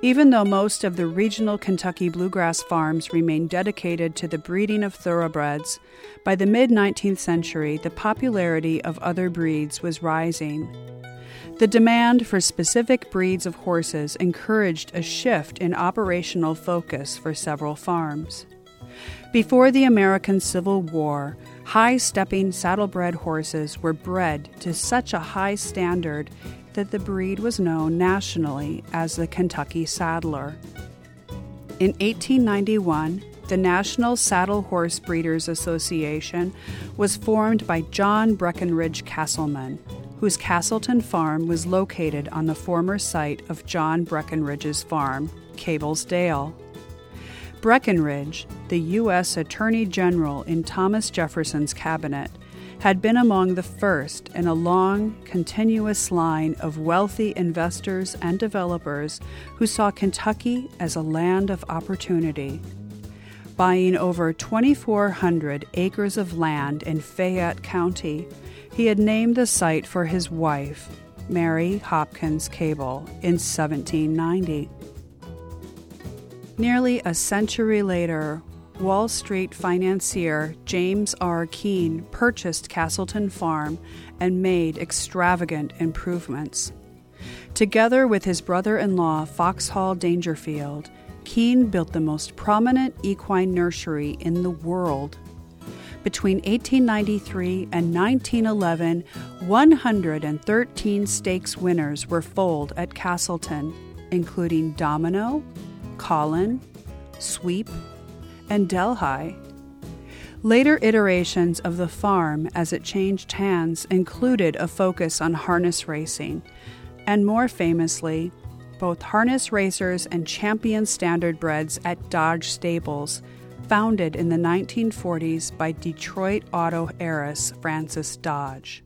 Even though most of the regional Kentucky bluegrass farms remained dedicated to the breeding of thoroughbreds, by the mid 19th century the popularity of other breeds was rising. The demand for specific breeds of horses encouraged a shift in operational focus for several farms. Before the American Civil War, high stepping saddlebred horses were bred to such a high standard that the breed was known nationally as the Kentucky Saddler. In 1891, the National Saddle Horse Breeders Association was formed by John Breckinridge Castleman, whose Castleton farm was located on the former site of John Breckinridge's farm, Cabell's Dale. The U.S. Attorney General in Thomas Jefferson's cabinet, had been among the first in a long, continuous line of wealthy investors and developers who saw Kentucky as a land of opportunity. Buying over 2,400 acres of land in Fayette County, he had named the site for his wife, Mary Hopkins Cabell, in 1790. Nearly a century later, Wall Street financier James R. Keene purchased Castleton Farm and made extravagant improvements. Together with his brother in law, Foxhall Daingerfield, Keene built the most prominent equine nursery in the world. Between 1893 and 1911, 113 stakes winners were foaled at Castleton, including Domino, Colin, Sweep, and Delhi. Later iterations of the farm as it changed hands included a focus on harness racing, and more famously, both harness racers and champion standardbreds at Dodge Stables, founded in the 1940s by Detroit auto heiress Frances Dodge.